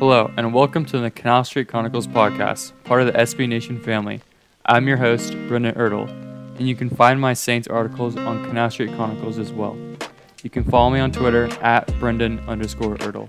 Hello, and welcome to the Canal Street Chronicles podcast, part of the SB Nation family. I'm your host, Brendan Ertle, and you can find my Saints articles on Canal Street Chronicles as well. You can follow me on Twitter at Brendan underscore Ertle.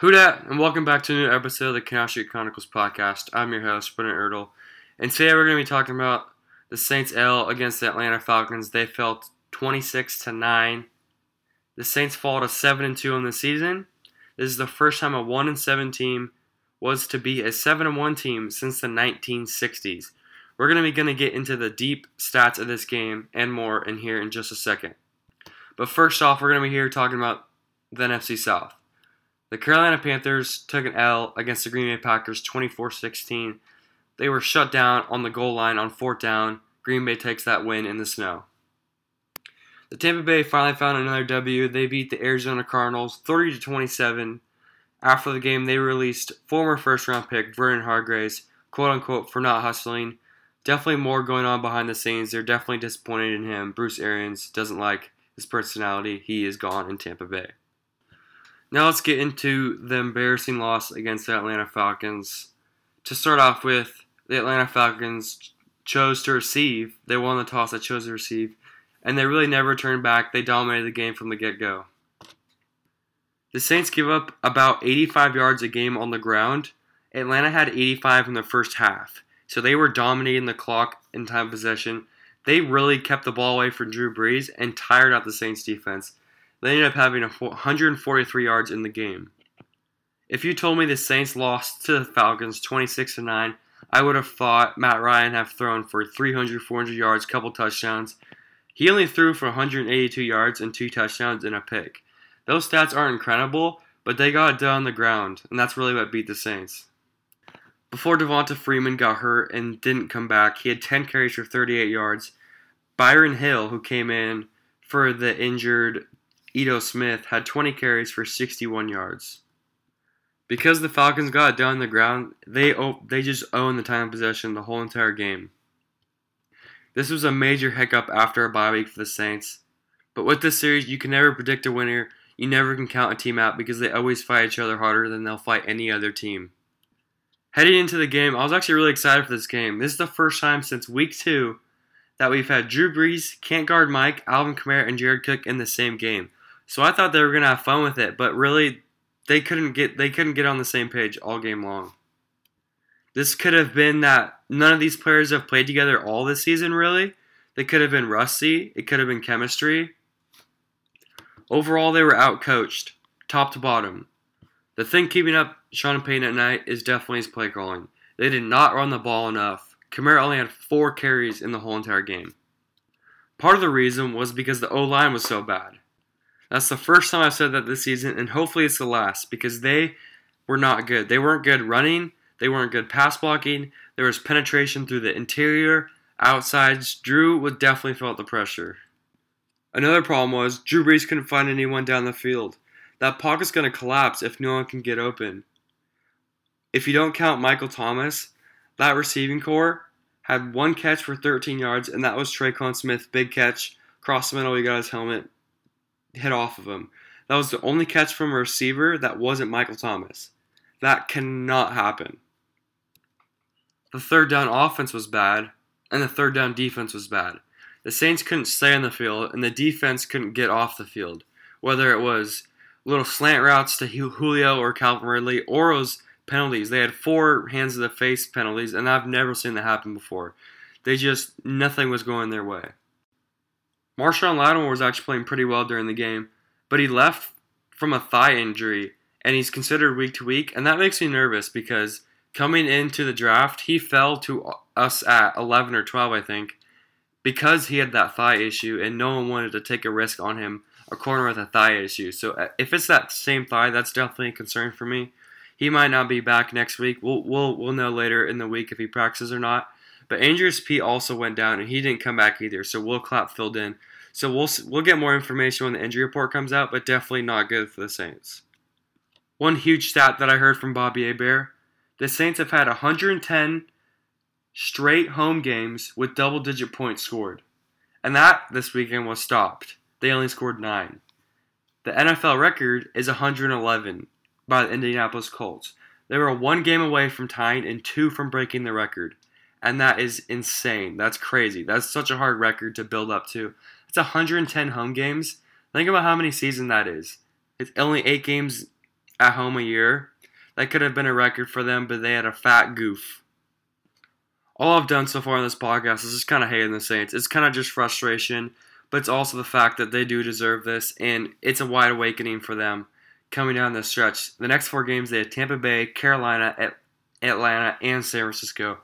Who dat, and welcome back to a new episode of the Canal Street Chronicles podcast. I'm your host, Brendan Ertle, and today we're going to be talking about the Saints L against the Atlanta Falcons. They fell 26 to 9. The Saints fall to 7 and 2 on the season. This is the first time a 1 and 7 team was to be a 7 and 1 team since the 1960s. We're going to be going to get into the deep stats of this game and more in here in just a second. But first off, we're going to be here talking about the NFC South. The Carolina Panthers took an L against the Green Bay Packers 24 16. They were shut down on the goal line on fourth down. Green Bay takes that win in the snow. The Tampa Bay finally found another W. They beat the Arizona Cardinals 30 to 27. After the game, they released former first round pick Vernon Hargreaves, quote unquote, for not hustling. Definitely more going on behind the scenes. They're definitely disappointed in him. Bruce Arians doesn't like his personality. He is gone in Tampa Bay. Now let's get into the embarrassing loss against the Atlanta Falcons. To start off with, the Atlanta Falcons chose to receive. They won the toss, they chose to receive, and they really never turned back. They dominated the game from the get go. The Saints give up about 85 yards a game on the ground. Atlanta had 85 in the first half, so they were dominating the clock in time possession. They really kept the ball away from Drew Brees and tired out the Saints defense. They ended up having 143 yards in the game. If you told me the Saints lost to the Falcons 26 to 9, I would have thought Matt Ryan have thrown for 300, 400 yards, couple touchdowns. He only threw for 182 yards and two touchdowns and a pick. Those stats aren't incredible, but they got it done on the ground, and that's really what beat the Saints. Before Devonta Freeman got hurt and didn't come back, he had 10 carries for 38 yards. Brian Hill, who came in for the injured Ito Smith had 20 carries for 61 yards. Because the Falcons got down the ground, they they just owned the time of possession the whole entire game. This was a major hiccup after a bye week for the Saints. But with this series, you can never predict a winner. You never can count a team out because they always fight each other harder than they'll fight any other team. Heading into the game, I was actually really excited for this game. This is the first time since week two that we've had Drew Brees, can't guard Mike, Alvin Kamara, and Jared Cook in the same game. So I thought they were gonna have fun with it, but really they couldn't get they couldn't get on the same page all game long. This could have been that none of these players have played together all this season really. They could have been rusty, it could have been chemistry. Overall they were outcoached, top to bottom. The thing keeping up Sean Payton at night is definitely his play calling. They did not run the ball enough. Kamara only had four carries in the whole entire game. Part of the reason was because the O line was so bad. That's the first time I've said that this season, and hopefully it's the last because they were not good. They weren't good running, they weren't good pass blocking, there was penetration through the interior, outsides. Drew would definitely felt the pressure. Another problem was Drew Brees couldn't find anyone down the field. That pocket's going to collapse if no one can get open. If you don't count Michael Thomas, that receiving corps had one catch for 13 yards, and that was Tre'Quan Smith, big catch, cross the middle, he got his helmet, hit off of him. That was the only catch from a receiver that wasn't Michael Thomas. That cannot happen. The third down offense was bad, and the third down defense was bad. The Saints couldn't stay on the field, and the defense couldn't get off the field. Whether it was little slant routes to Julio or Calvin Ridley, or penalties. They had four hands to the face penalties, and I've never seen that happen before. They just, nothing was going their way. Marshon Lattimore was actually playing pretty well during the game, but he left from a thigh injury, and he's considered week to week, and that makes me nervous because coming into the draft, he fell to us at 11 or 12, I think, because he had that thigh issue, and no one wanted to take a risk on him, a corner with a thigh issue. So uh, if it's that same thigh, that's definitely a concern for me. He might not be back next week. We'll we'll we'll know later in the week if he practices or not. But Andrus Peat also went down, and he didn't come back either. So Will Clapp filled in. So we'll we'll get more information when the injury report comes out, but definitely not good for the Saints. One huge stat that I heard from Bobby Hebert: the Saints have had 110 straight home games with double-digit points scored, and that this weekend was stopped. They only scored nine. The NFL record is 111 by the Indianapolis Colts. They were one game away from tying and two from breaking the record. And that is insane. That's crazy. That's such a hard record to build up to. It's 110 home games. Think about how many seasons that is. It's only eight games at home a year. That could have been a record for them, but they had a fat goof. All I've done so far in this podcast is just kind of hating the Saints. It's kind of just frustration, but it's also the fact that they do deserve this, and it's a wide awakening for them coming down the stretch. The next four games, they have Tampa Bay, Carolina, Atlanta, and San Francisco.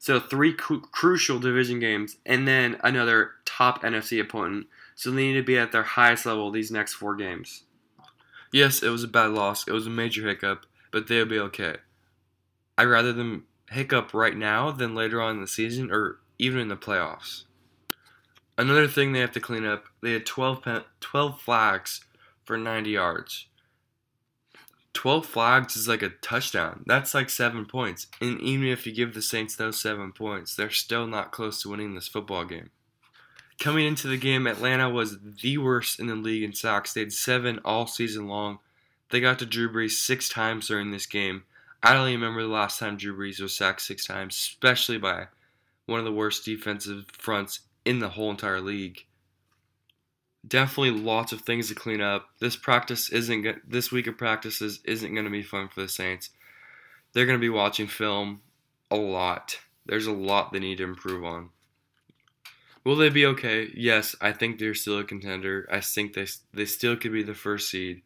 So three cu- crucial division games, and then another top NFC opponent. So they need to be at their highest level these next four games. Yes, it was a bad loss. It was a major hiccup, but they'll be okay. I'd rather them hiccup right now than later on in the season or even in the playoffs. Another thing they have to clean up, they had 12, pen- 12 flags for 90 yards. 12 flags is like a touchdown. That's like seven points. And even if you give the Saints those seven points, they're still not close to winning this football game. Coming into the game, Atlanta was the worst in the league in sacks. They had seven all season long. They got to Drew Brees six times during this game. I don't even remember the last time Drew Brees was sacked six times, especially by one of the worst defensive fronts in the whole entire league definitely lots of things to clean up. This practice isn't this week of practices isn't going to be fun for the Saints. They're going to be watching film a lot. There's a lot they need to improve on. Will they be okay? Yes, I think they're still a contender. I think they they still could be the first seed.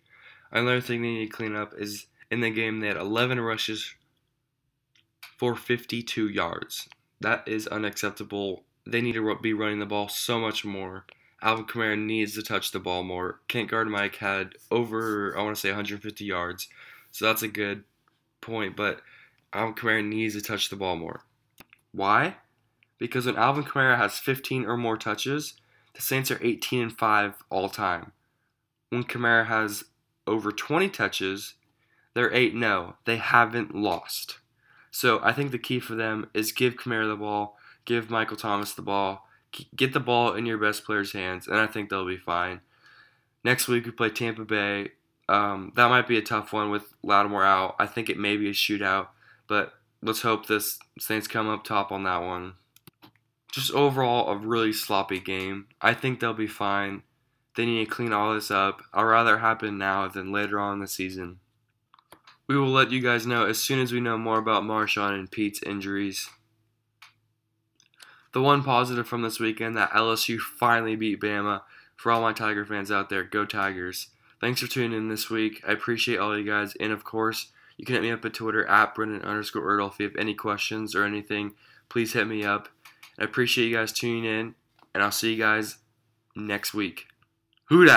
Another thing they need to clean up is in the game they had 11 rushes for 52 yards. That is unacceptable. They need to be running the ball so much more. Alvin Kamara needs to touch the ball more. Can't Guard Mike had over, I want to say, 150 yards. So that's a good point. But Alvin Kamara needs to touch the ball more. Why? Because when Alvin Kamara has 15 or more touches, the Saints are 18 and 5 all time. When Kamara has over 20 touches, they're 8 0. They haven't lost. So I think the key for them is give Kamara the ball, give Michael Thomas the ball, get the ball in your best player's hands, and I think they'll be fine. Next week we play Tampa Bay. Um, that might be a tough one with Lattimore out. I think it may be a shootout, but let's hope this Saints come up top on that one. Just overall, a really sloppy game. I think they'll be fine. They need to clean all this up. I'd rather happen now than later on in the season. We will let you guys know as soon as we know more about Marshon and Peat's injuries. The one positive from this weekend that LSU finally beat Bama. For all my Tiger fans out there, go Tigers. Thanks for tuning in this week. I appreciate all you guys. And of course, you can hit me up at Twitter at Brendan underscore Ertle. If you have any questions or anything, please hit me up. I appreciate you guys tuning in, and I'll see you guys next week. Who?